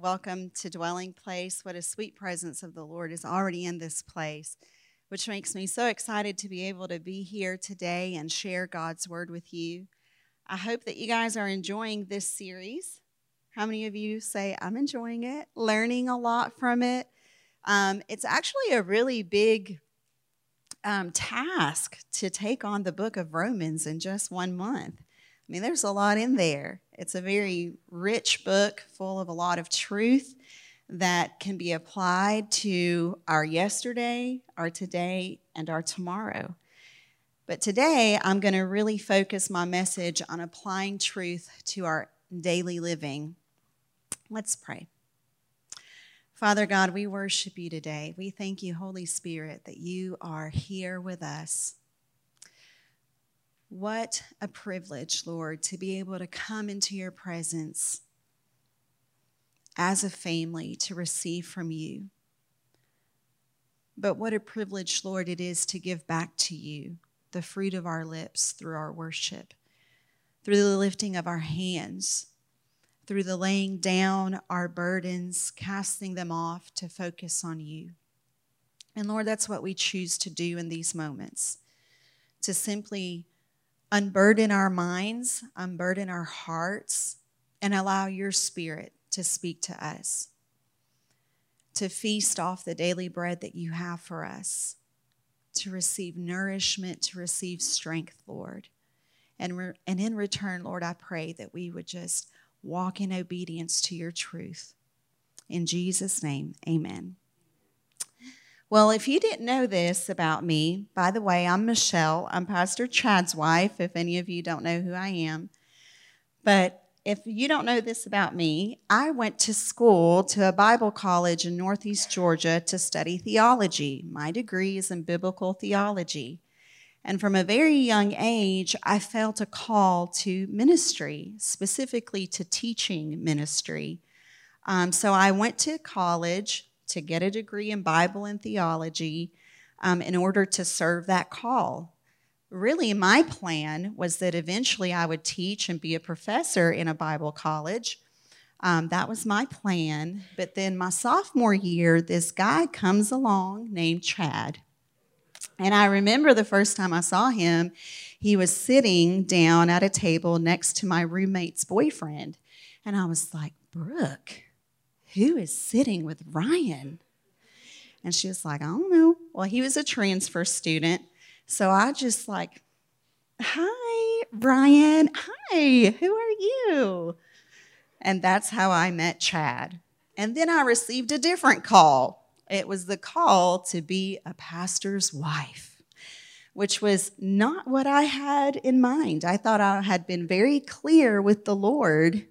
Welcome to Dwelling Place. What a sweet presence of the Lord is already in this place, which makes me so excited to be able to be here today and share God's word with you. I hope that you guys are enjoying this series. How many of you say, I'm enjoying it, learning a lot from it? Um, it's actually a really big um, task to take on the book of Romans in just one month. I mean, there's a lot in there. It's a very rich book full of a lot of truth that can be applied to our yesterday, our today, and our tomorrow. But today, I'm going to really focus my message on applying truth to our daily living. Let's pray. Father God, we worship you today. We thank you, Holy Spirit, that you are here with us. What a privilege, Lord, to be able to come into your presence as a family to receive from you. But what a privilege, Lord, it is to give back to you the fruit of our lips through our worship, through the lifting of our hands, through the laying down our burdens, casting them off to focus on you. And Lord, that's what we choose to do in these moments to simply unburden our minds, unburden our hearts, and allow your spirit to speak to us, to feast off the daily bread that you have for us, to receive nourishment, to receive strength, Lord. And, re- and in return, Lord, I pray that we would just walk in obedience to your truth. In Jesus' name, amen. Well, if you didn't know this about me, by the way, I'm Michelle. I'm Pastor Chad's wife, if any of you don't know who I am. But if you don't know this about me, I went to school to a Bible college in Northeast Georgia to study theology. My degree is in biblical theology. And from a very young age, I felt a call to ministry, specifically to teaching ministry. Um, so I went to college to get a degree in Bible and theology um, in order to serve that call. Really, my plan was that eventually I would teach and be a professor in a Bible college. Um, that was my plan. But then my sophomore year, this guy comes along named Chad. And I remember the first time I saw him, he was sitting down at a table next to my roommate's boyfriend. And I was like, Brooke, who is sitting with Ryan? And she was like, I don't know. Well, he was a transfer student. So I just like, hi, Ryan. Hi, who are you? And that's how I met Chad. And then I received a different call. It was the call to be a pastor's wife, which was not what I had in mind. I thought I had been very clear with the Lord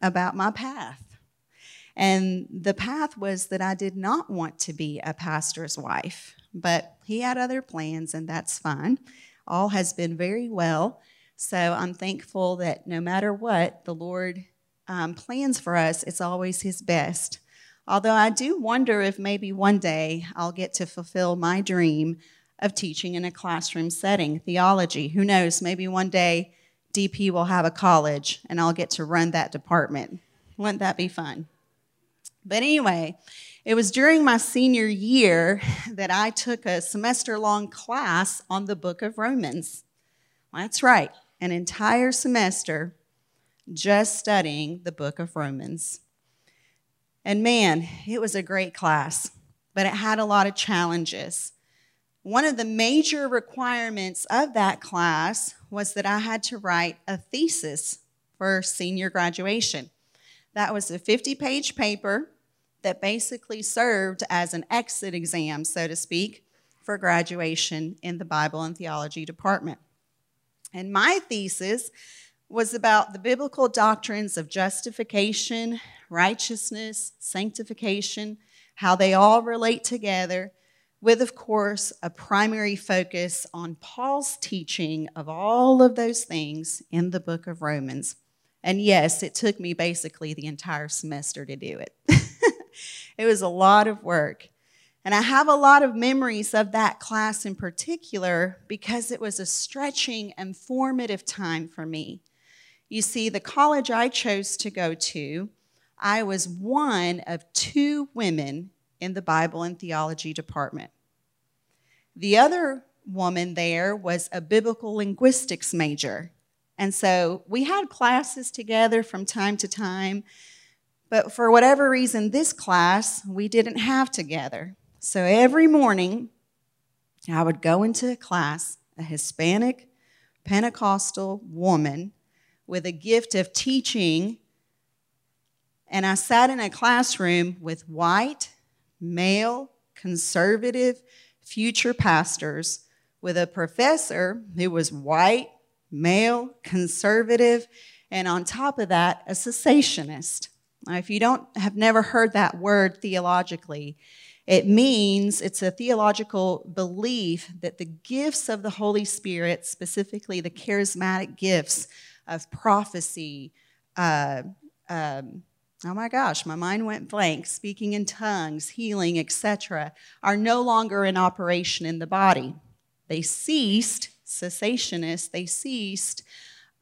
about my path. And the path was that I did not want to be a pastor's wife, but he had other plans, and that's fine. All has been very well. So I'm thankful that no matter what the Lord um, plans for us, it's always his best. Although I do wonder if maybe one day I'll get to fulfill my dream of teaching in a classroom setting, theology. Who knows? Maybe one day DP will have a college and I'll get to run that department. Wouldn't that be fun? But anyway, it was during my senior year that I took a semester long class on the book of Romans. That's right, an entire semester just studying the book of Romans. And man, it was a great class, but it had a lot of challenges. One of the major requirements of that class was that I had to write a thesis for senior graduation. That was a 50 page paper that basically served as an exit exam, so to speak, for graduation in the Bible and theology department. And my thesis was about the biblical doctrines of justification, righteousness, sanctification, how they all relate together, with, of course, a primary focus on Paul's teaching of all of those things in the book of Romans. And yes, it took me basically the entire semester to do it. it was a lot of work. And I have a lot of memories of that class in particular because it was a stretching and formative time for me. You see, the college I chose to go to, I was one of two women in the Bible and theology department. The other woman there was a biblical linguistics major. And so we had classes together from time to time, but for whatever reason, this class we didn't have together. So every morning, I would go into a class, a Hispanic Pentecostal woman with a gift of teaching, and I sat in a classroom with white, male, conservative, future pastors with a professor who was white, male, conservative, and on top of that, a cessationist. Now, if you don't have never heard that word theologically, it means it's a theological belief that the gifts of the Holy Spirit, specifically the charismatic gifts of prophecy, uh, um, oh my gosh, my mind went blank, speaking in tongues, healing, etc., are no longer in operation in the body. They ceased, cessationists, they ceased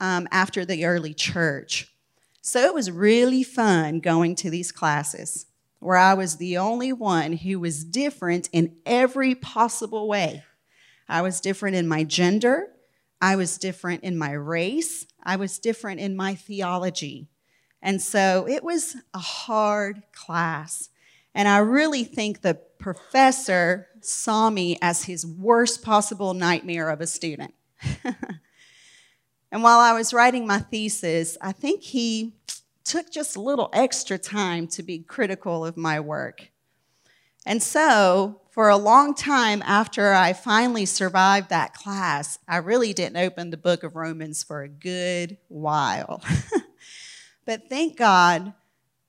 um, after the early church. So it was really fun going to these classes where I was the only one who was different in every possible way. I was different in my gender, I was different in my race, I was different in my theology. And so it was a hard class. And I really think the professor saw me as his worst possible nightmare of a student. and while I was writing my thesis, I think he took just a little extra time to be critical of my work. And so, for a long time after I finally survived that class, I really didn't open the book of Romans for a good while. but thank God,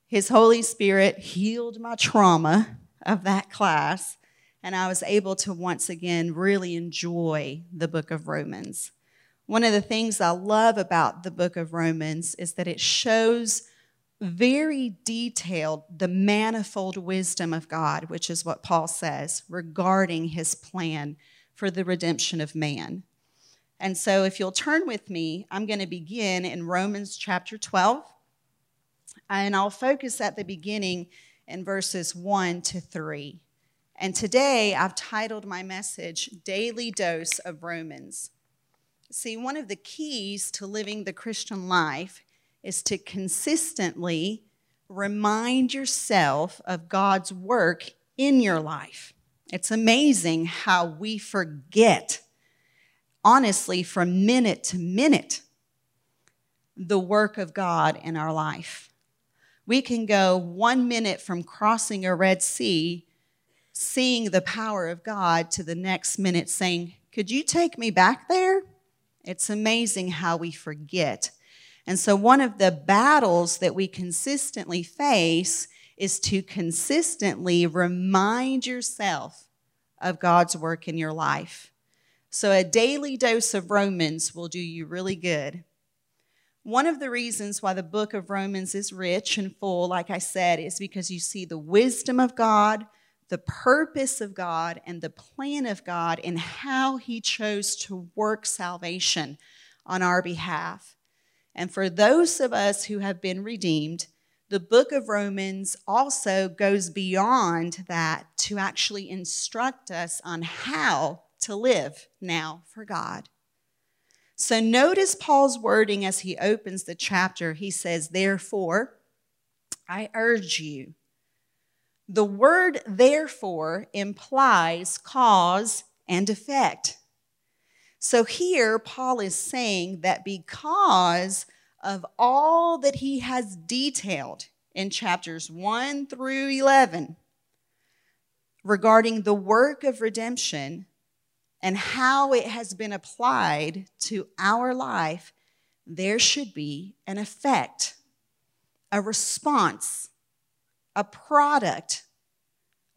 His Holy Spirit healed my trauma of that class, and I was able to once again really enjoy the book of Romans. One of the things I love about the book of Romans is that it shows very detailed the manifold wisdom of God, which is what Paul says regarding his plan for the redemption of man. And so, if you'll turn with me, I'm going to begin in Romans chapter 12, and I'll focus at the beginning in verses 1 to 3. And today I've titled my message Daily Dose of Romans. See, one of the keys to living the Christian life is to consistently remind yourself of God's work in your life. It's amazing how we forget, honestly, from minute to minute, the work of God in our life. We can go one minute from crossing a Red Sea, seeing the power of God, to the next minute saying, Could you take me back there? It's amazing how we forget and so, one of the battles that we consistently face is to consistently remind yourself of God's work in your life. So, a daily dose of Romans will do you really good. One of the reasons why the book of Romans is rich and full, like I said, is because you see the wisdom of God, the purpose of God, and the plan of God and how He chose to work salvation on our behalf. And for those of us who have been redeemed, the book of Romans also goes beyond that to actually instruct us on how to live now for God. So notice Paul's wording as he opens the chapter. He says, Therefore, I urge you. The word therefore implies cause and effect. So here, Paul is saying that because of all that he has detailed in chapters 1 through 11 regarding the work of redemption and how it has been applied to our life, there should be an effect, a response, a product,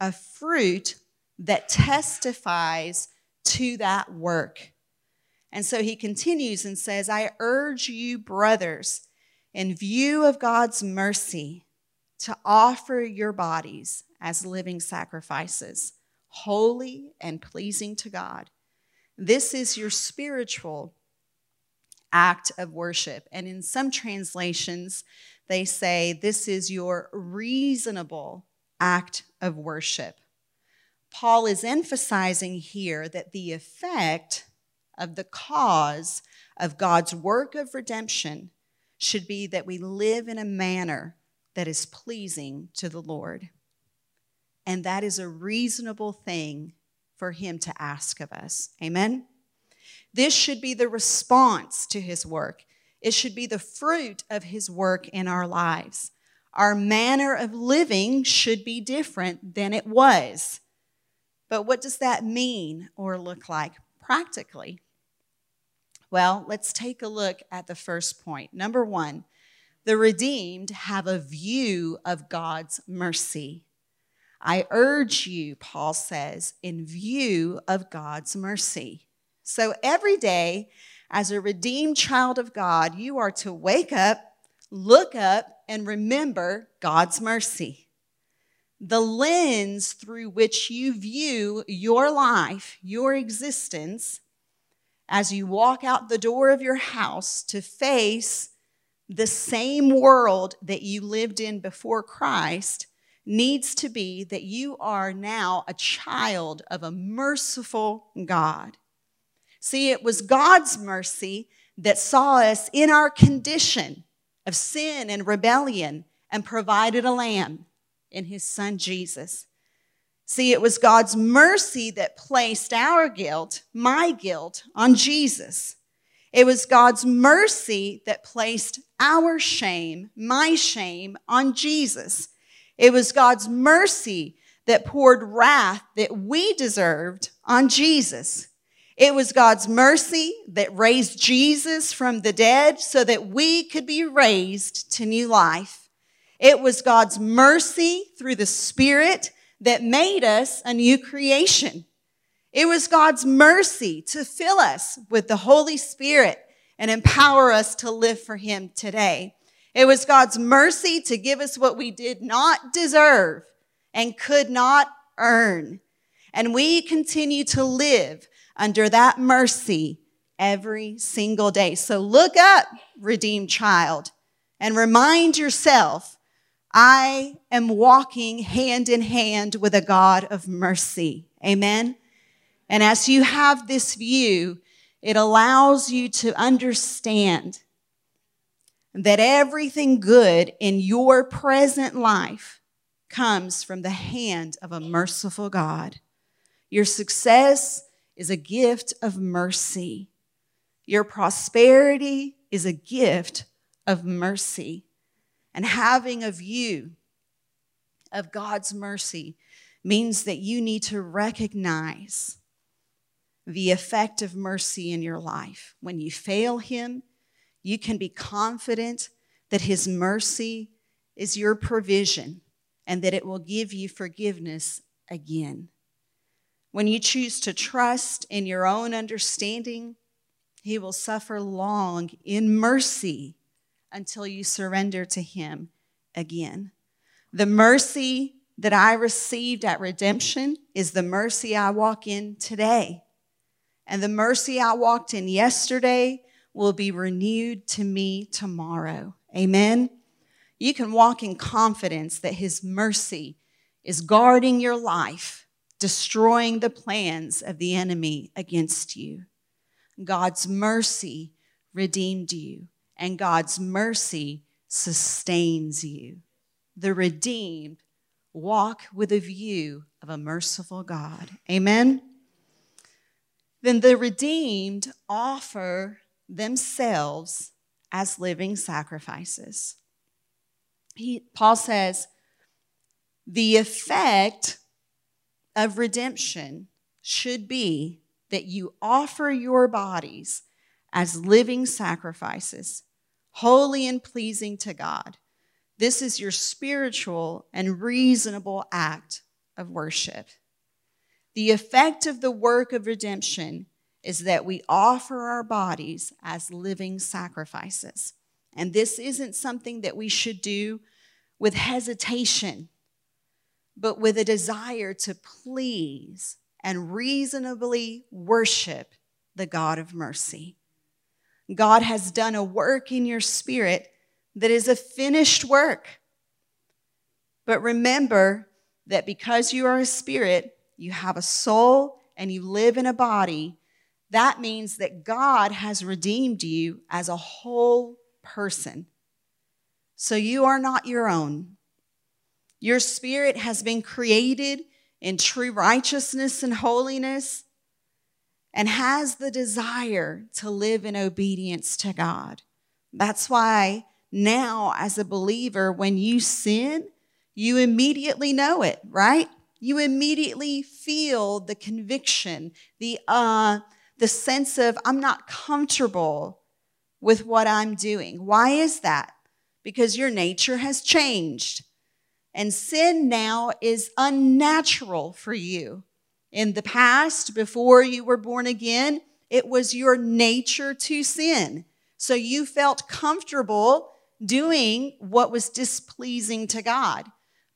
a fruit that testifies to that work. And so he continues and says, I urge you, brothers, in view of God's mercy, to offer your bodies as living sacrifices, holy and pleasing to God. This is your spiritual act of worship. And in some translations, they say this is your reasonable act of worship. Paul is emphasizing here that the effect of the cause of God's work of redemption should be that we live in a manner that is pleasing to the Lord. And that is a reasonable thing for Him to ask of us. Amen? This should be the response to His work, it should be the fruit of His work in our lives. Our manner of living should be different than it was. But what does that mean or look like practically? Well, let's take a look at the first point. Number one, the redeemed have a view of God's mercy. I urge you, Paul says, in view of God's mercy. So every day, as a redeemed child of God, you are to wake up, look up, and remember God's mercy. The lens through which you view your life, your existence, as you walk out the door of your house to face the same world that you lived in before Christ needs to be that you are now a child of a merciful God. See, it was God's mercy that saw us in our condition of sin and rebellion and provided a lamb in his son Jesus. See, it was God's mercy that placed our guilt, my guilt, on Jesus. It was God's mercy that placed our shame, my shame, on Jesus. It was God's mercy that poured wrath that we deserved on Jesus. It was God's mercy that raised Jesus from the dead so that we could be raised to new life. It was God's mercy through the Spirit that made us a new creation. It was God's mercy to fill us with the Holy Spirit and empower us to live for Him today. It was God's mercy to give us what we did not deserve and could not earn. And we continue to live under that mercy every single day. So look up, redeemed child, and remind yourself I am walking hand in hand with a God of mercy. Amen. And as you have this view, it allows you to understand that everything good in your present life comes from the hand of a merciful God. Your success is a gift of mercy. Your prosperity is a gift of mercy and having a view of God's mercy means that you need to recognize the effect of mercy in your life. When you fail Him, you can be confident that His mercy is your provision and that it will give you forgiveness again. When you choose to trust in your own understanding, He will suffer long in mercy until you surrender to Him again. The mercy that I received at redemption is the mercy I walk in today. And the mercy I walked in yesterday will be renewed to me tomorrow. Amen. You can walk in confidence that His mercy is guarding your life, destroying the plans of the enemy against you. God's mercy redeemed you and God's mercy sustains you. The redeemed walk with a view of a merciful God. Amen. Then the redeemed offer themselves as living sacrifices. He, Paul says, the effect of redemption should be that you offer your bodies as living sacrifices, holy and pleasing to God. This is your spiritual and reasonable act of worship. The effect of the work of redemption is that we offer our bodies as living sacrifices. And this isn't something that we should do with hesitation, but with a desire to please and reasonably worship the God of mercy. God has done a work in your spirit that is a finished work. But remember that because you are a spirit, you have a soul, and you live in a body, that means that God has redeemed you as a whole person. So you are not your own. Your spirit has been created in true righteousness and holiness and has the desire to live in obedience to God. That's why now, as a believer, when you sin, you immediately know it, right? You immediately feel the conviction, the uh, the sense of I'm not comfortable with what I'm doing. Why is that? Because your nature has changed. And sin now is unnatural for you. In the past, before you were born again, it was your nature to sin. So you felt comfortable doing what was displeasing to God.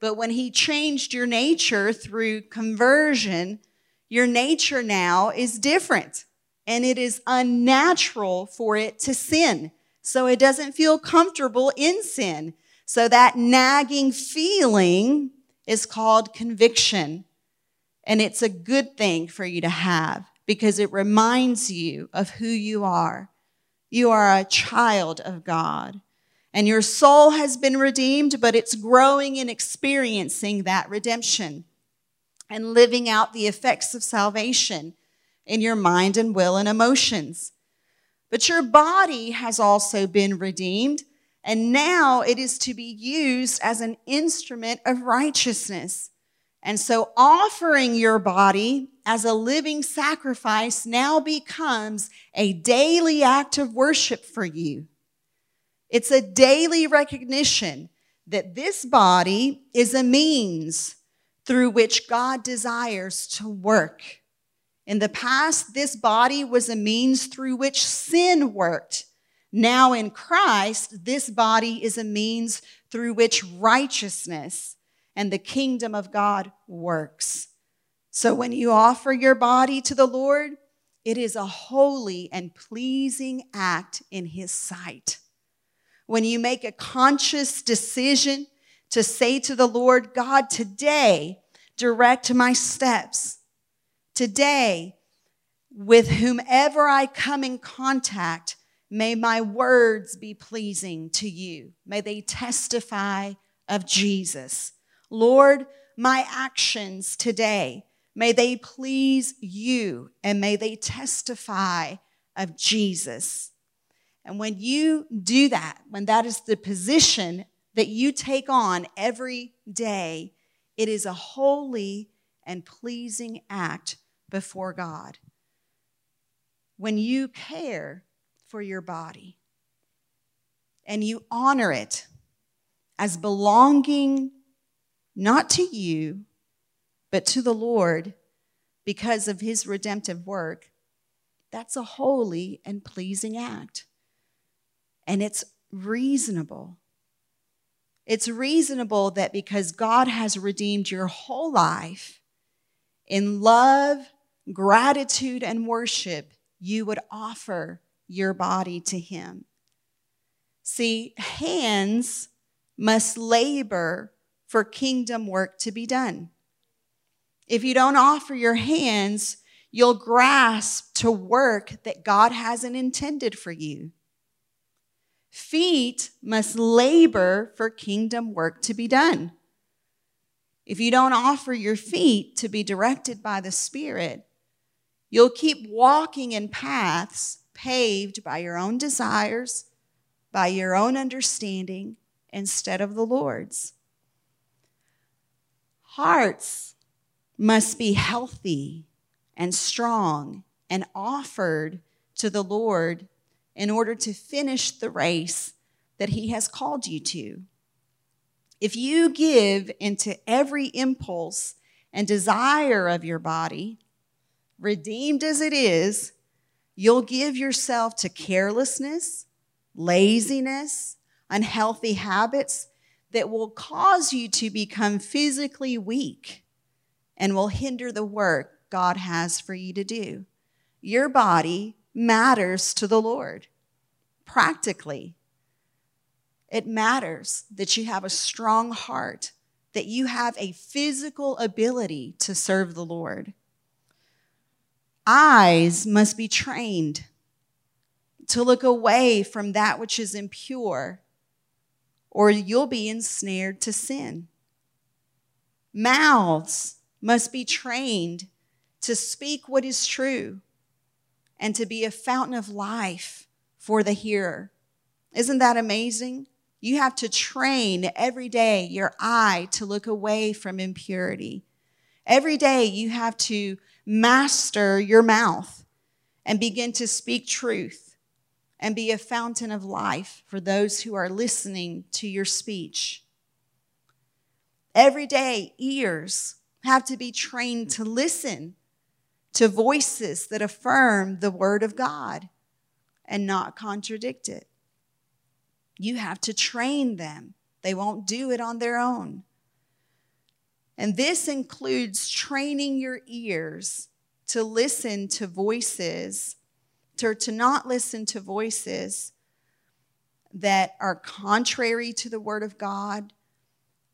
But when He changed your nature through conversion, your nature now is different and it is unnatural for it to sin. So it doesn't feel comfortable in sin. So that nagging feeling is called conviction. And it's a good thing for you to have because it reminds you of who you are. You are a child of God. And your soul has been redeemed, but it's growing and experiencing that redemption and living out the effects of salvation in your mind and will and emotions. But your body has also been redeemed and now it is to be used as an instrument of righteousness. And so offering your body as a living sacrifice now becomes a daily act of worship for you. It's a daily recognition that this body is a means through which God desires to work. In the past, this body was a means through which sin worked. Now in Christ, this body is a means through which righteousness and the kingdom of God works. So when you offer your body to the Lord, it is a holy and pleasing act in His sight. When you make a conscious decision to say to the Lord, God, today, direct my steps. Today, with whomever I come in contact, May my words be pleasing to you. May they testify of Jesus. Lord, my actions today, may they please you and may they testify of Jesus. And when you do that, when that is the position that you take on every day, it is a holy and pleasing act before God. When you care for your body. And you honor it as belonging not to you, but to the Lord because of his redemptive work. That's a holy and pleasing act. And it's reasonable. It's reasonable that because God has redeemed your whole life in love, gratitude, and worship, you would offer your body to Him. See, hands must labor for kingdom work to be done. If you don't offer your hands, you'll grasp to work that God hasn't intended for you. Feet must labor for kingdom work to be done. If you don't offer your feet to be directed by the Spirit, you'll keep walking in paths paved by your own desires, by your own understanding, instead of the Lord's. Hearts must be healthy and strong and offered to the Lord in order to finish the race that He has called you to. If you give into every impulse and desire of your body, redeemed as it is, you'll give yourself to carelessness, laziness, unhealthy habits that will cause you to become physically weak and will hinder the work God has for you to do. Your body matters to the Lord practically. It matters that you have a strong heart, that you have a physical ability to serve the Lord. Eyes must be trained to look away from that which is impure, or you'll be ensnared to sin. Mouths must be trained to speak what is true and to be a fountain of life for the hearer. Isn't that amazing? You have to train every day your eye to look away from impurity. Every day you have to master your mouth and begin to speak truth and be a fountain of life for those who are listening to your speech. Every day, ears have to be trained to listen to voices that affirm the word of God and not contradict it. You have to train them. They won't do it on their own. And this includes training your ears to listen to voices, to, to not listen to voices that are contrary to the Word of God,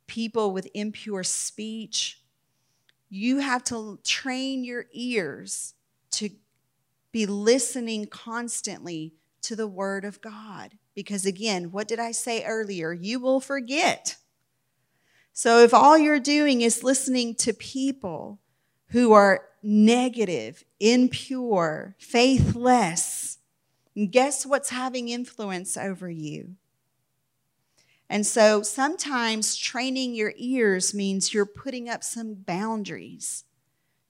people with impure speech. You have to train your ears to be listening constantly to the Word of God. Because again, what did I say earlier? You will forget. So if all you're doing is listening to people who are negative, impure, faithless, guess what's having influence over you? And so sometimes training your ears means you're putting up some boundaries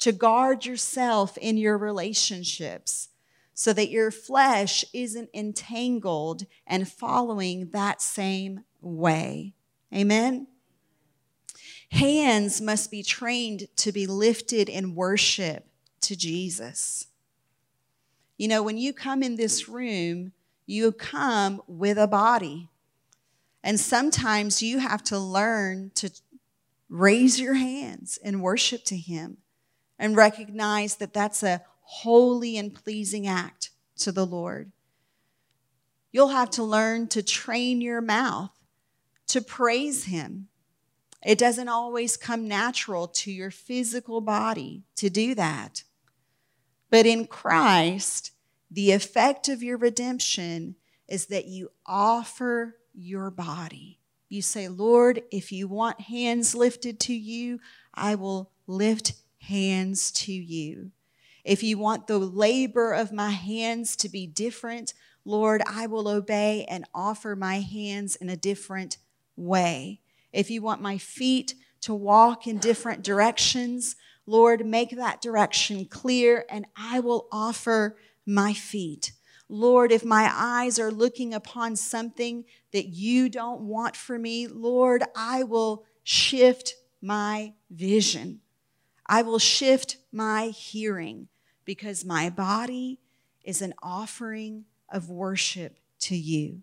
to guard yourself in your relationships so that your flesh isn't entangled and following that same way. Amen? Hands must be trained to be lifted in worship to Jesus. You know, when you come in this room, you come with a body. And sometimes you have to learn to raise your hands and worship to Him and recognize that that's a holy and pleasing act to the Lord. You'll have to learn to train your mouth to praise Him. It doesn't always come natural to your physical body to do that. But in Christ, the effect of your redemption is that you offer your body. You say, Lord, if you want hands lifted to you, I will lift hands to you. If you want the labor of my hands to be different, Lord, I will obey and offer my hands in a different way. If you want my feet to walk in different directions, Lord, make that direction clear and I will offer my feet. Lord, if my eyes are looking upon something that you don't want for me, Lord, I will shift my vision. I will shift my hearing because my body is an offering of worship to you.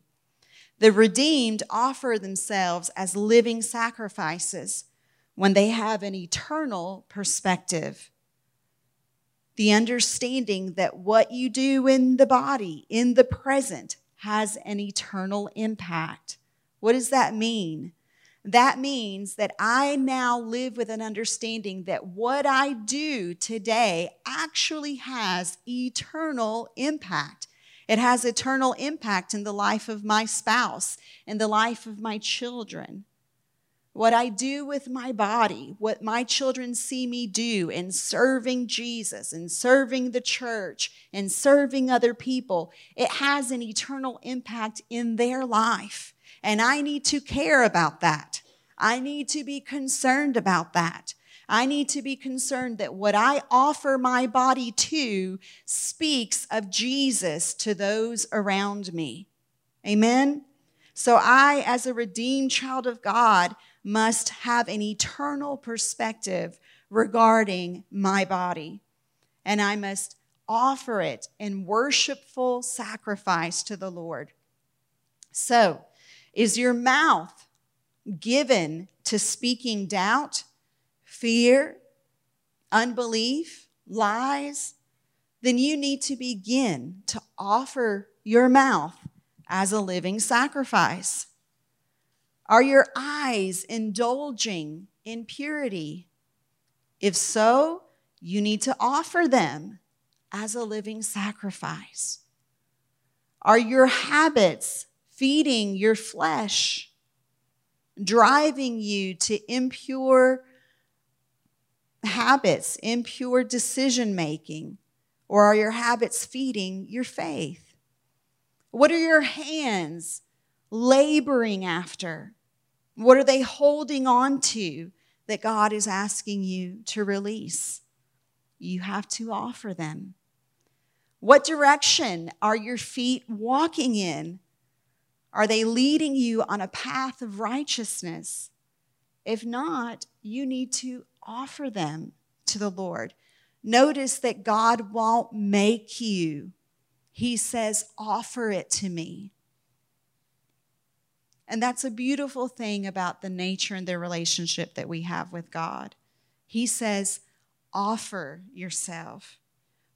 The redeemed offer themselves as living sacrifices when they have an eternal perspective. The understanding that what you do in the body, in the present, has an eternal impact. What does that mean? That means that I now live with an understanding that what I do today actually has eternal impact. It has eternal impact in the life of my spouse, in the life of my children. What I do with my body, what my children see me do in serving Jesus, in serving the church, in serving other people, it has an eternal impact in their life. And I need to care about that. I need to be concerned about that. I need to be concerned that what I offer my body to speaks of Jesus to those around me. Amen? So I, as a redeemed child of God, must have an eternal perspective regarding my body. And I must offer it in worshipful sacrifice to the Lord. So, is your mouth given to speaking doubt, fear, unbelief, lies? Then you need to begin to offer your mouth as a living sacrifice. Are your eyes indulging in purity? If so, you need to offer them as a living sacrifice. Are your habits feeding your flesh, driving you to impure habits, impure decision making? Or are your habits feeding your faith? What are your hands laboring after? What are they holding on to that God is asking you to release? You have to offer them. What direction are your feet walking in? Are they leading you on a path of righteousness? If not, you need to offer them to the Lord. Notice that God won't make you, He says, offer it to me. And that's a beautiful thing about the nature and the relationship that we have with God. He says, offer yourself.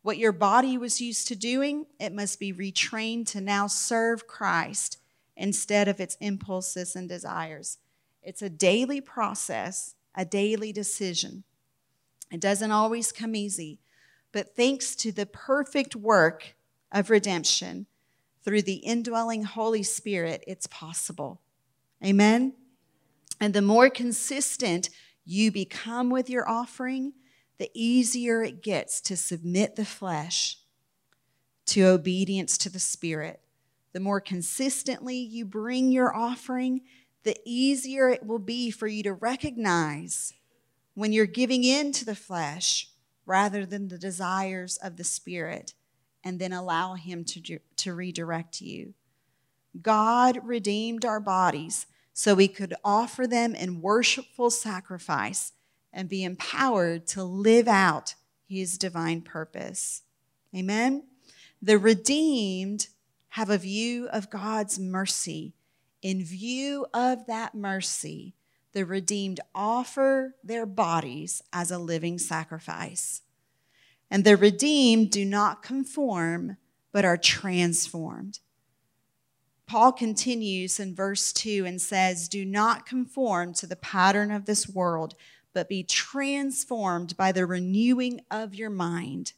What your body was used to doing, it must be retrained to now serve Christ instead of its impulses and desires. It's a daily process, a daily decision. It doesn't always come easy, but thanks to the perfect work of redemption through the indwelling Holy Spirit, it's possible. Amen? And the more consistent you become with your offering, the easier it gets to submit the flesh to obedience to the Spirit. The more consistently you bring your offering, the easier it will be for you to recognize when you're giving in to the flesh rather than the desires of the Spirit, and then allow Him to, to redirect you. God redeemed our bodies so we could offer them in worshipful sacrifice and be empowered to live out his divine purpose. Amen. The redeemed have a view of God's mercy. In view of that mercy, the redeemed offer their bodies as a living sacrifice. And the redeemed do not conform, but are transformed. Paul continues in verse 2 and says, Do not conform to the pattern of this world, but be transformed by the renewing of your mind.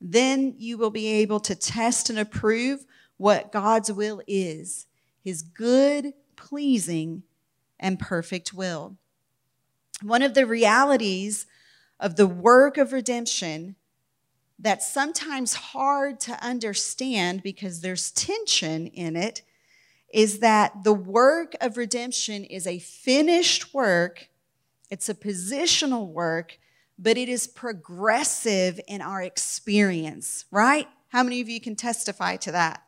Then you will be able to test and approve what God's will is his good, pleasing, and perfect will. One of the realities of the work of redemption that's sometimes hard to understand because there's tension in it is that the work of redemption is a finished work, it's a positional work, but it is progressive in our experience, right? How many of you can testify to that?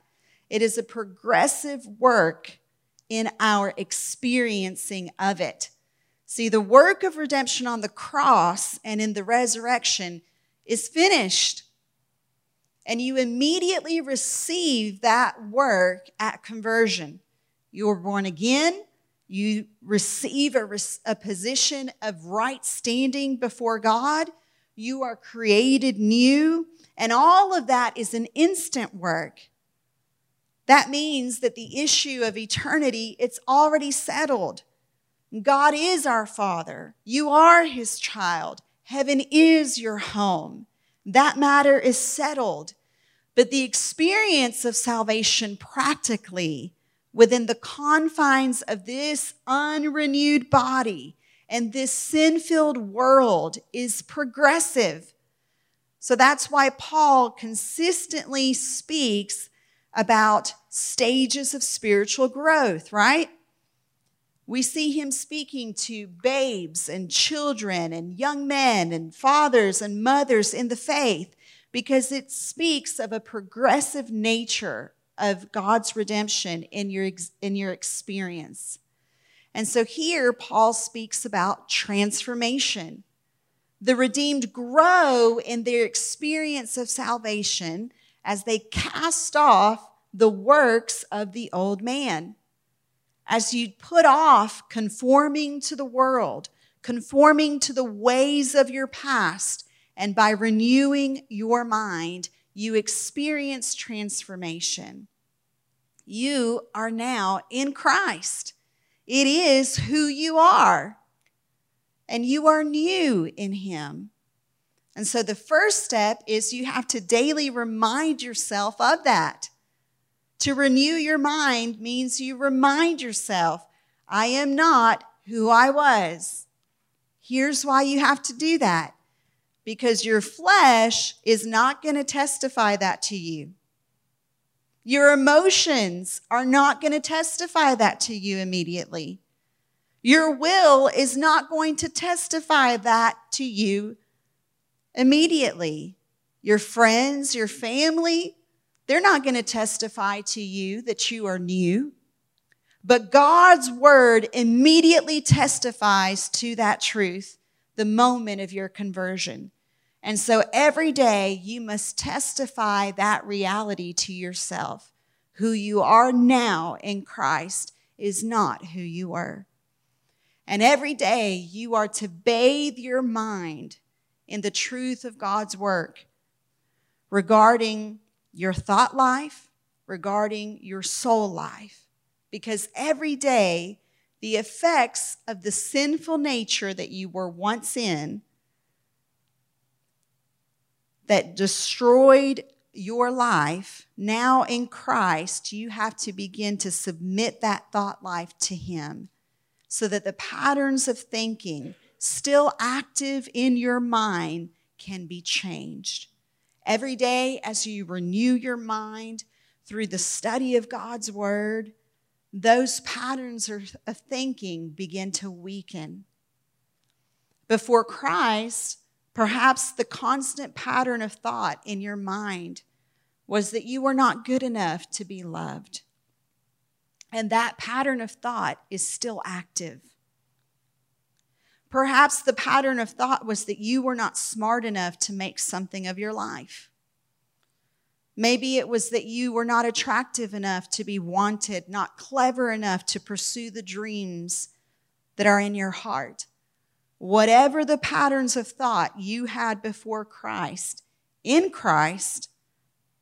It is a progressive work in our experiencing of it. See, the work of redemption on the cross and in the resurrection is finished and you immediately receive that work at conversion. You are born again. You receive a, a position of right standing before God. You are created new. And all of that is an instant work. That means that the issue of eternity, it's already settled. God is our Father. You are His child. Heaven is your home. That matter is settled. But the experience of salvation practically within the confines of this unrenewed body and this sin filled world is progressive. So that's why Paul consistently speaks about stages of spiritual growth, right? We see him speaking to babes and children and young men and fathers and mothers in the faith because it speaks of a progressive nature of God's redemption in your, in your experience. And so here, Paul speaks about transformation. The redeemed grow in their experience of salvation as they cast off the works of the old man. As you put off conforming to the world, conforming to the ways of your past, and by renewing your mind, you experience transformation. You are now in Christ. It is who you are, and you are new in Him. And so the first step is you have to daily remind yourself of that. To renew your mind means you remind yourself, I am not who I was. Here's why you have to do that because your flesh is not going to testify that to you. Your emotions are not going to testify that to you immediately. Your will is not going to testify that to you immediately. Your friends, your family, they're not going to testify to you that you are new. But God's word immediately testifies to that truth the moment of your conversion. And so every day you must testify that reality to yourself. Who you are now in Christ is not who you were. And every day you are to bathe your mind in the truth of God's work regarding your thought life, regarding your soul life. Because every day, the effects of the sinful nature that you were once in that destroyed your life, now in Christ, you have to begin to submit that thought life to Him so that the patterns of thinking still active in your mind can be changed. Every day, as you renew your mind through the study of God's Word, those patterns of thinking begin to weaken. Before Christ, Perhaps the constant pattern of thought in your mind was that you were not good enough to be loved. And that pattern of thought is still active. Perhaps the pattern of thought was that you were not smart enough to make something of your life. Maybe it was that you were not attractive enough to be wanted, not clever enough to pursue the dreams that are in your heart. Whatever the patterns of thought you had before Christ, in Christ,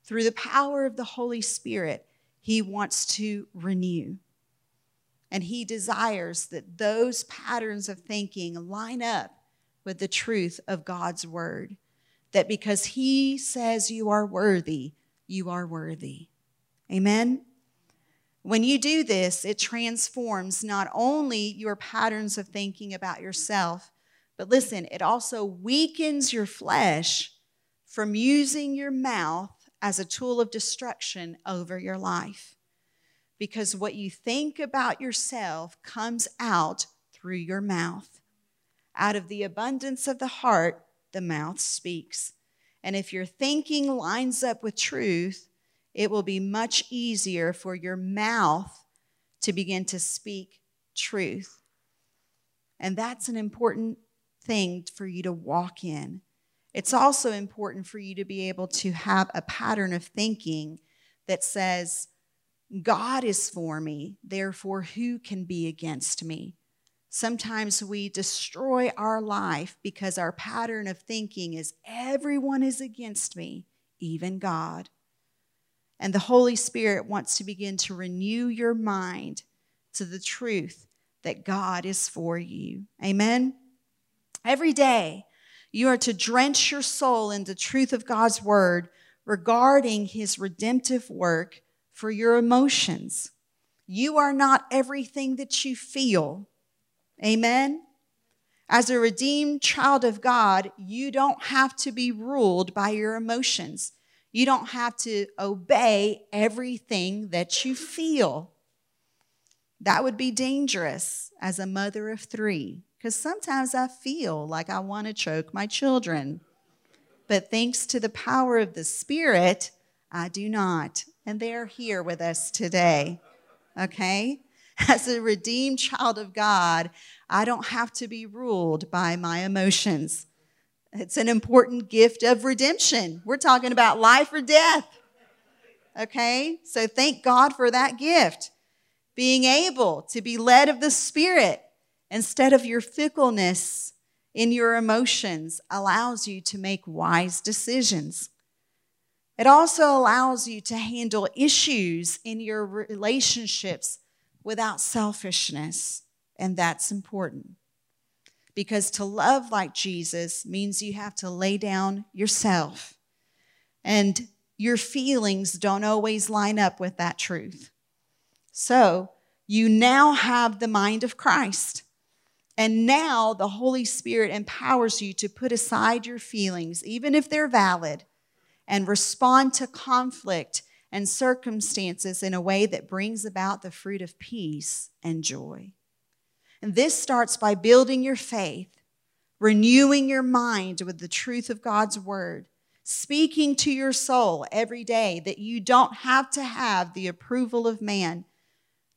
through the power of the Holy Spirit, He wants to renew. And He desires that those patterns of thinking line up with the truth of God's Word. That because He says you are worthy, you are worthy. Amen? When you do this, it transforms not only your patterns of thinking about yourself, but listen, it also weakens your flesh from using your mouth as a tool of destruction over your life. Because what you think about yourself comes out through your mouth. Out of the abundance of the heart, the mouth speaks. And if your thinking lines up with truth, it will be much easier for your mouth to begin to speak truth. And that's an important thing for you to walk in. It's also important for you to be able to have a pattern of thinking that says, God is for me, therefore, who can be against me? Sometimes we destroy our life because our pattern of thinking is everyone is against me, even God. And the Holy Spirit wants to begin to renew your mind to the truth that God is for you. Amen. Every day, you are to drench your soul in the truth of God's word regarding his redemptive work for your emotions. You are not everything that you feel. Amen. As a redeemed child of God, you don't have to be ruled by your emotions. You don't have to obey everything that you feel. That would be dangerous as a mother of three, because sometimes I feel like I want to choke my children. But thanks to the power of the Spirit, I do not. And they're here with us today. Okay? As a redeemed child of God, I don't have to be ruled by my emotions. It's an important gift of redemption. We're talking about life or death. Okay? So thank God for that gift. Being able to be led of the Spirit instead of your fickleness in your emotions allows you to make wise decisions. It also allows you to handle issues in your relationships without selfishness, and that's important. Because to love like Jesus means you have to lay down yourself. And your feelings don't always line up with that truth. So you now have the mind of Christ. And now the Holy Spirit empowers you to put aside your feelings, even if they're valid, and respond to conflict and circumstances in a way that brings about the fruit of peace and joy. And this starts by building your faith, renewing your mind with the truth of God's word, speaking to your soul every day that you don't have to have the approval of man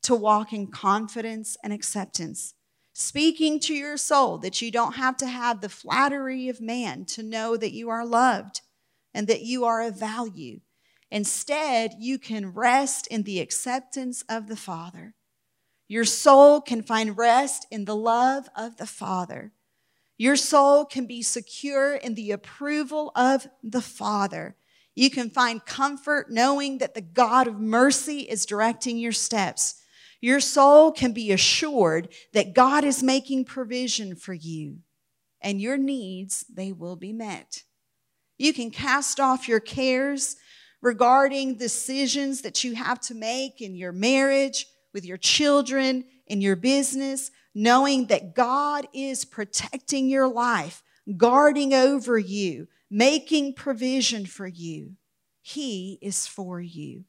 to walk in confidence and acceptance. Speaking to your soul that you don't have to have the flattery of man to know that you are loved and that you are of value. Instead, you can rest in the acceptance of the Father. Your soul can find rest in the love of the Father. Your soul can be secure in the approval of the Father. You can find comfort knowing that the God of mercy is directing your steps. Your soul can be assured that God is making provision for you and your needs, they will be met. You can cast off your cares regarding decisions that you have to make in your marriage, with your children, in your business, knowing that God is protecting your life, guarding over you, making provision for you. He is for you.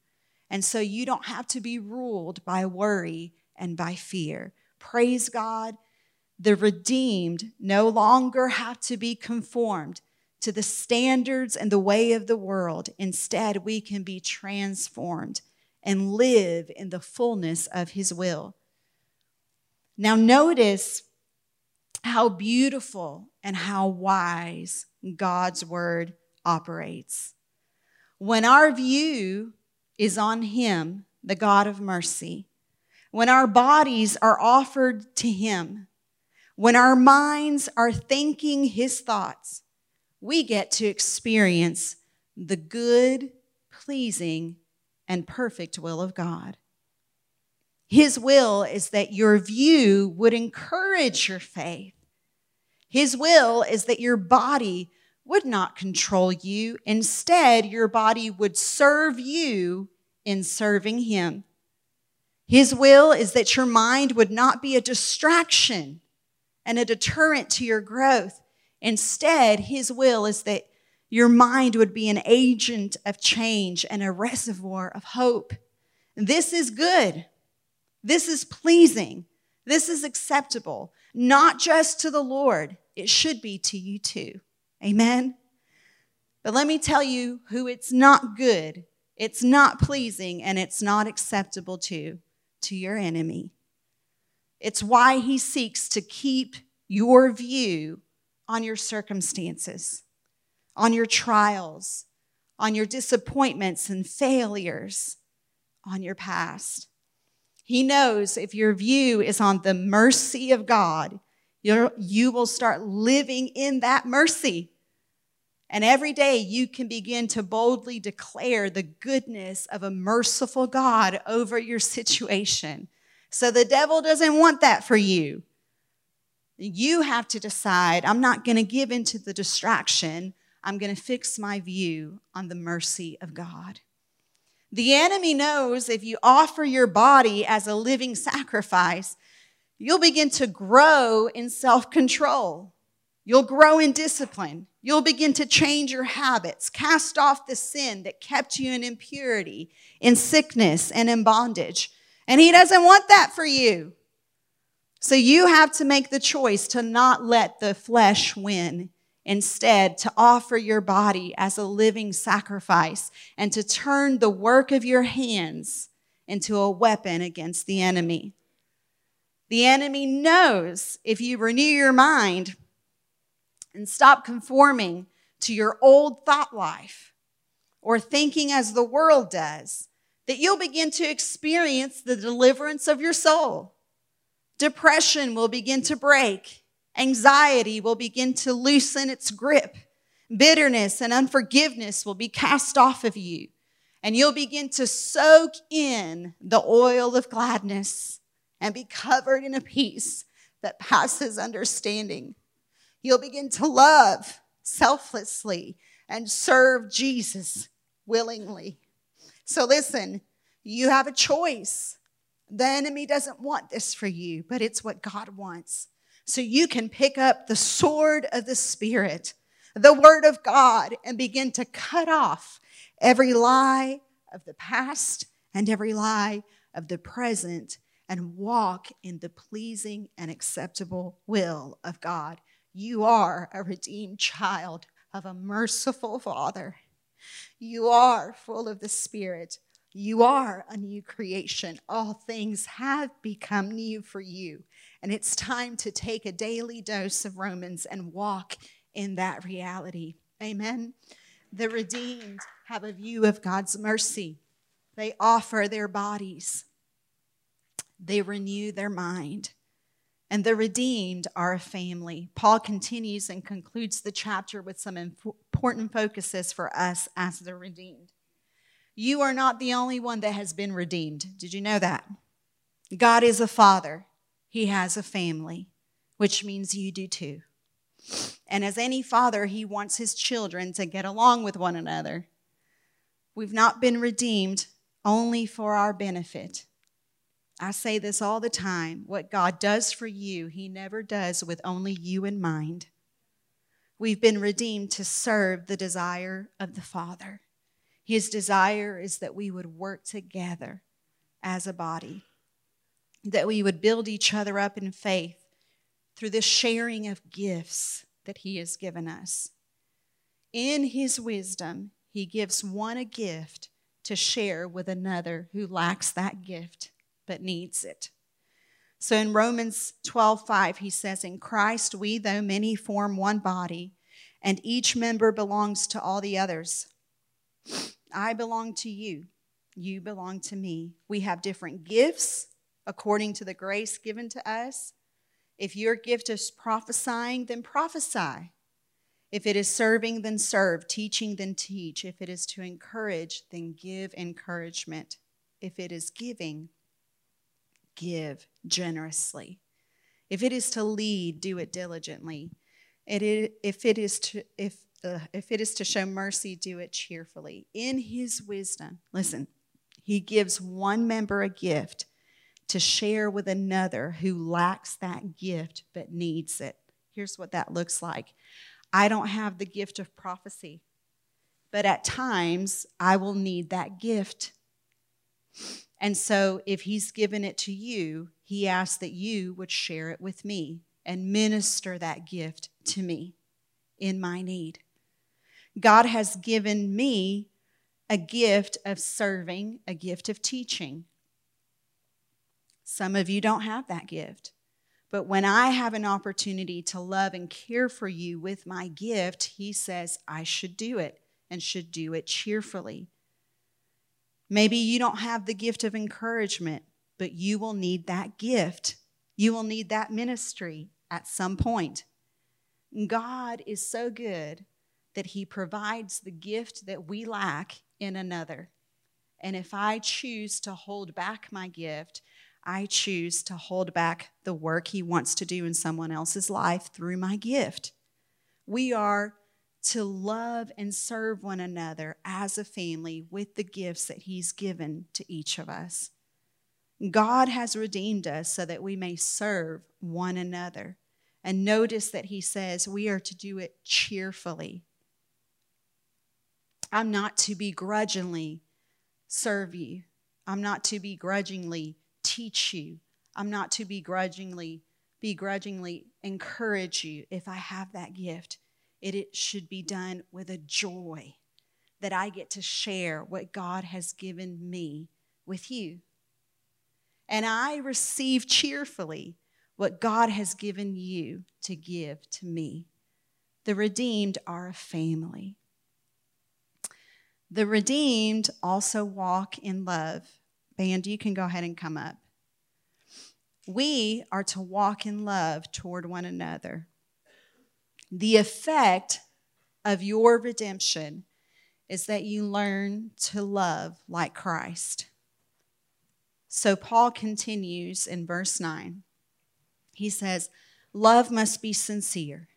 And so you don't have to be ruled by worry and by fear. Praise God. The redeemed no longer have to be conformed to the standards and the way of the world. Instead, we can be transformed and live in the fullness of His will. Now, notice how beautiful and how wise God's word operates. When our view is on Him, the God of mercy, when our bodies are offered to Him, when our minds are thinking His thoughts, we get to experience the good, pleasing, and perfect will of God. His will is that your view would encourage your faith. His will is that your body would not control you. Instead, your body would serve you in serving Him. His will is that your mind would not be a distraction and a deterrent to your growth. Instead, His will is that your mind would be an agent of change and a reservoir of hope. This is good. This is pleasing. This is acceptable, not just to the Lord, it should be to you too. Amen. But let me tell you who it's not good, it's not pleasing, and it's not acceptable to to your enemy. It's why he seeks to keep your view on your circumstances on your trials, on your disappointments and failures, on your past. He knows if your view is on the mercy of God, you you will start living in that mercy. And every day you can begin to boldly declare the goodness of a merciful God over your situation. So the devil doesn't want that for you. You have to decide I'm not going to give into the distraction. I'm going to fix my view on the mercy of God. The enemy knows if you offer your body as a living sacrifice, you'll begin to grow in self control. You'll grow in discipline. You'll begin to change your habits, cast off the sin that kept you in impurity, in sickness, and in bondage. And He doesn't want that for you. So you have to make the choice to not let the flesh win. Instead, to offer your body as a living sacrifice and to turn the work of your hands into a weapon against the enemy. The enemy knows if you renew your mind and stop conforming to your old thought life or thinking as the world does, that you'll begin to experience the deliverance of your soul. Depression will begin to break. Anxiety will begin to loosen its grip. Bitterness and unforgiveness will be cast off of you. And you'll begin to soak in the oil of gladness and be covered in a peace that passes understanding. You'll begin to love selflessly and serve Jesus willingly. So listen, you have a choice. The enemy doesn't want this for you, but it's what God wants. So you can pick up the sword of the Spirit, the Word of God, and begin to cut off every lie of the past and every lie of the present and walk in the pleasing and acceptable will of God. You are a redeemed child of a merciful Father. You are full of the Spirit. You are a new creation. All things have become new for you. And it's time to take a daily dose of Romans and walk in that reality. Amen. The redeemed have a view of God's mercy. They offer their bodies, they renew their mind and the redeemed are a family. Paul continues and concludes the chapter with some important focuses for us as the redeemed. You are not the only one that has been redeemed. Did you know that? God is a father, He has a family, which means you do too. And as any father, He wants His children to get along with one another. We've not been redeemed only for our benefit. I say this all the time what God does for you, He never does with only you in mind. We've been redeemed to serve the desire of the Father. His desire is that we would work together as a body, that we would build each other up in faith through the sharing of gifts that He has given us. In His wisdom, He gives one a gift to share with another who lacks that gift but needs it. So in Romans 12, 5, he says, In Christ we, though many, form one body, and each member belongs to all the others. I belong to you. You belong to me. We have different gifts according to the grace given to us. If your gift is prophesying, then prophesy. If it is serving, then serve. Teaching, then teach. If it is to encourage, then give encouragement. If it is giving, give generously. If it is to lead, do it diligently. If it is to if uh, if it is to show mercy, do it cheerfully. In His wisdom, listen, He gives one member a gift to share with another who lacks that gift but needs it. Here's what that looks like. I don't have the gift of prophecy, but at times I will need that gift. And so, if He's given it to you, He asks that you would share it with me and minister that gift to me in my need. God has given me a gift of serving, a gift of teaching. Some of you don't have that gift. But when I have an opportunity to love and care for you with my gift, he says I should do it and should do it cheerfully. Maybe you don't have the gift of encouragement, but you will need that gift. You will need that ministry at some point. God is so good that He provides the gift that we lack in another. And if I choose to hold back my gift, I choose to hold back the work He wants to do in someone else's life through my gift. We are to love and serve one another as a family with the gifts that He's given to each of us. God has redeemed us so that we may serve one another. And notice that He says we are to do it cheerfully. I'm not to begrudgingly serve you, I'm not to begrudgingly teach you. I'm not to begrudgingly, begrudgingly encourage you if I have that gift. It, it should be done with a joy that I get to share what God has given me with you. And I receive cheerfully what God has given you to give to me. The redeemed are a family. The redeemed also walk in love. Band, you can go ahead and come up. We are to walk in love toward one another. The effect of your redemption is that you learn to love like Christ. So Paul continues in verse 9. He says, Love must be sincere.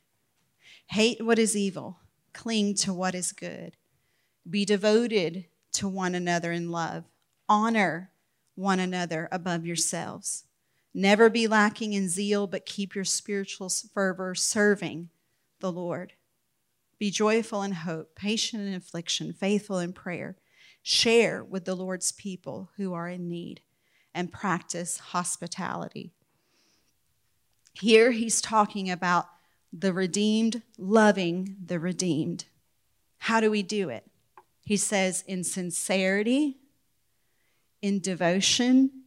Hate what is evil, cling to what is good. Be devoted to one another in love. Honor one another above yourselves. Never be lacking in zeal, but keep your spiritual fervor serving the Lord. Be joyful in hope, patient in affliction, faithful in prayer. Share with the Lord's people who are in need and practice hospitality. Here he's talking about the redeemed loving the redeemed. How do we do it? He says, in sincerity, in devotion,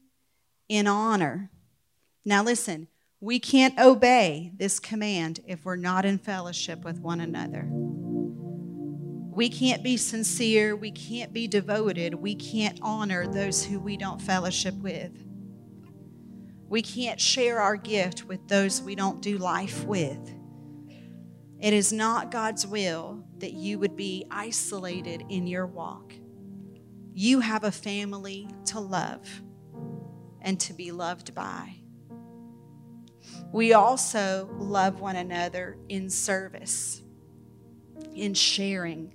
in honor. Now, listen, we can't obey this command if we're not in fellowship with one another. We can't be sincere. We can't be devoted. We can't honor those who we don't fellowship with. We can't share our gift with those we don't do life with. It is not God's will that you would be isolated in your walk. You have a family to love and to be loved by. We also love one another in service in sharing,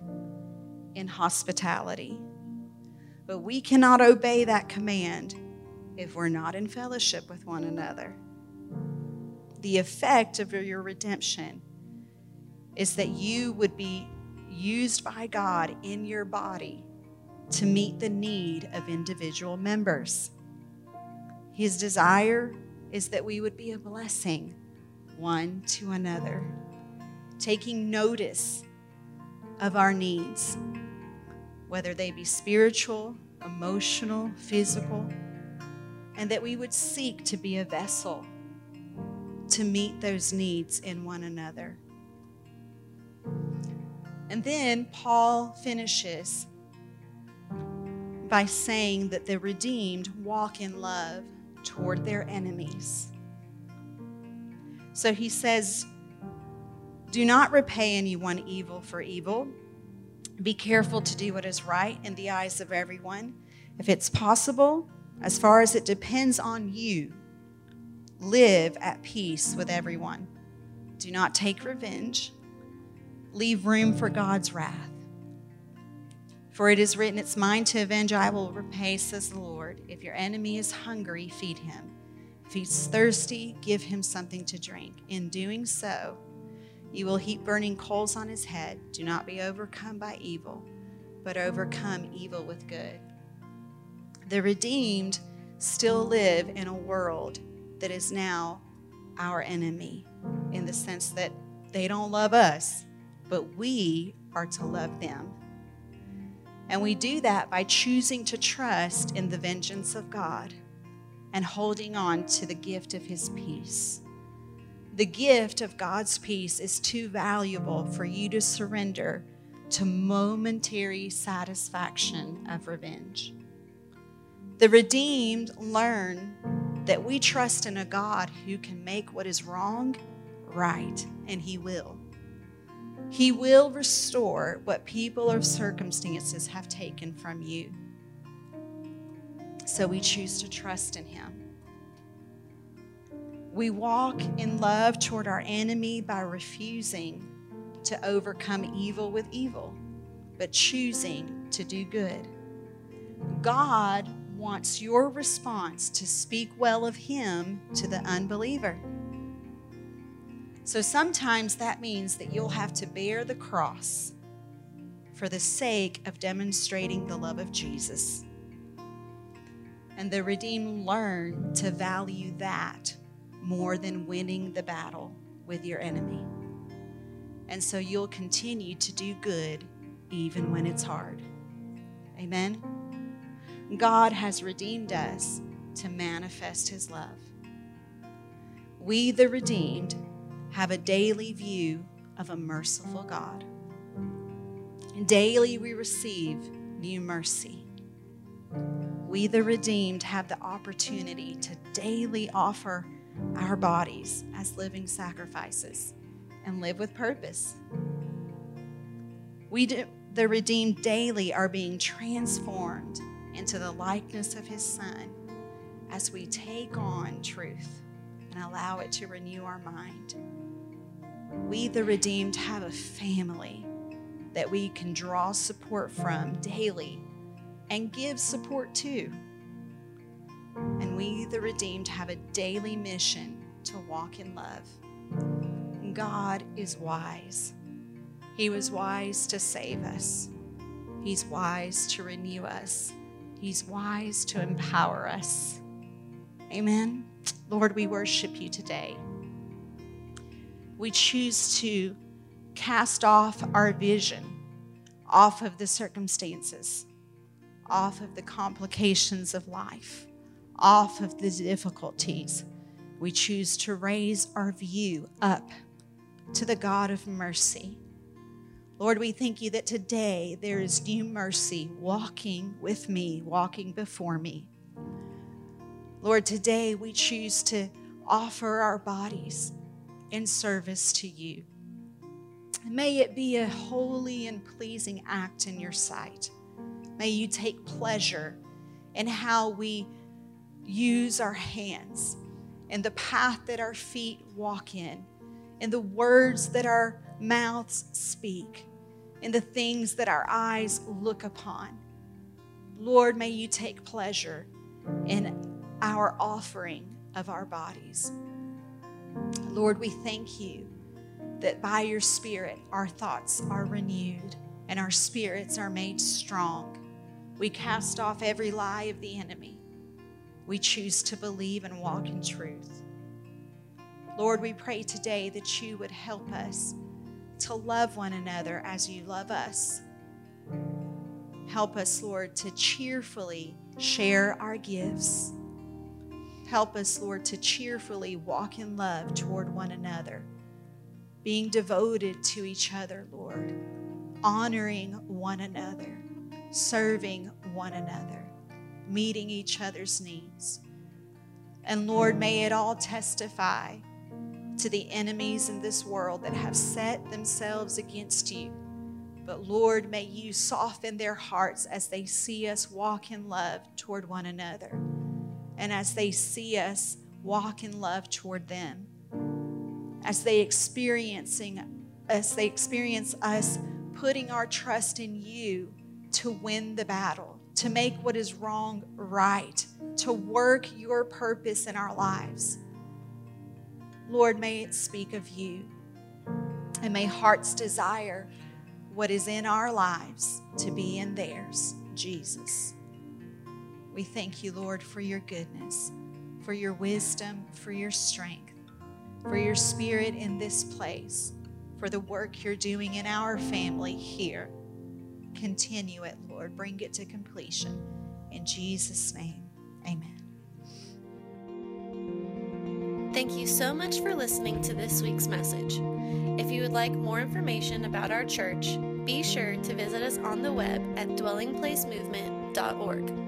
in hospitality. But we cannot obey that command if we're not in fellowship with one another. The effect of your redemption is that you would be used by God in your body to meet the need of individual members. His desire is that we would be a blessing one to another, taking notice of our needs, whether they be spiritual, emotional, physical, and that we would seek to be a vessel to meet those needs in one another. And then Paul finishes by saying that the redeemed walk in love toward their enemies. So he says, do not repay anyone evil for evil. Be careful to do what is right in the eyes of everyone. If it's possible, as far as it depends on you, live at peace with everyone. Do not take revenge. Leave room for God's wrath. For it is written, It's mine to avenge, I will repay, says the Lord. If your enemy is hungry, feed him. If he's thirsty, give him something to drink. In doing so, you will heap burning coals on his head. Do not be overcome by evil, but overcome evil with good. The redeemed still live in a world that is now our enemy in the sense that they don't love us, but we are to love them. And we do that by choosing to trust in the vengeance of God and holding on to the gift of his peace. The gift of God's peace is too valuable for you to surrender to momentary satisfaction of revenge. The redeemed learn that we trust in a God who can make what is wrong right, and He will. He will restore what people or circumstances have taken from you. So we choose to trust in Him. We walk in love toward our enemy by refusing to overcome evil with evil, but choosing to do good. God wants your response to speak well of Him to the unbeliever. So sometimes that means that you'll have to bear the cross for the sake of demonstrating the love of Jesus. And the redeemed learn to value that more than winning the battle with your enemy. And so you'll continue to do good even when it's hard. Amen. God has redeemed us to manifest his love. We, the redeemed, have a daily view of a merciful God. And daily we receive new mercy. We, the redeemed, have the opportunity to daily offer our bodies as living sacrifices and live with purpose. We, the redeemed, daily are being transformed into the likeness of His Son as we take on truth and allow it to renew our mind. We, the redeemed, have a family that we can draw support from daily and give support to. And we, the redeemed, have a daily mission to walk in love. God is wise. He was wise to save us. He's wise to renew us. He's wise to empower us. Amen. Lord, we worship you today. We choose to cast off our vision off of the circumstances, off of the complications of life, off of the difficulties. We choose to raise our view up to the God of mercy. Lord, we thank you that today there is new mercy walking with me, walking before me. Lord, today we choose to offer our bodies in service to you. May it be a holy and pleasing act in your sight. May you take pleasure in how we use our hands, in the path that our feet walk in, in the words that our mouths speak, in the things that our eyes look upon. Lord, may you take pleasure in our offering of our bodies. Lord, we thank you that by your Spirit our thoughts are renewed and our spirits are made strong. We cast off every lie of the enemy. We choose to believe and walk in truth. Lord, we pray today that you would help us to love one another as you love us. Help us, Lord, to cheerfully share our gifts Help us, Lord, to cheerfully walk in love toward one another, being devoted to each other, Lord, honoring one another, serving one another, meeting each other's needs. And Lord, may it all testify to the enemies in this world that have set themselves against you. But Lord, may you soften their hearts as they see us walk in love toward one another and as they see us walk in love toward them as they experiencing as they experience us putting our trust in you to win the battle to make what is wrong right to work your purpose in our lives. Lord may it speak of you and may hearts desire what is in our lives to be in theirs. Jesus we thank you, Lord, for your goodness, for your wisdom, for your strength, for your spirit in this place, for the work you're doing in our family here. Continue it, Lord. Bring it to completion. In Jesus' name, amen. Thank you so much for listening to this week's message. If you would like more information about our church, be sure to visit us on the web at dwellingplacemovement.org.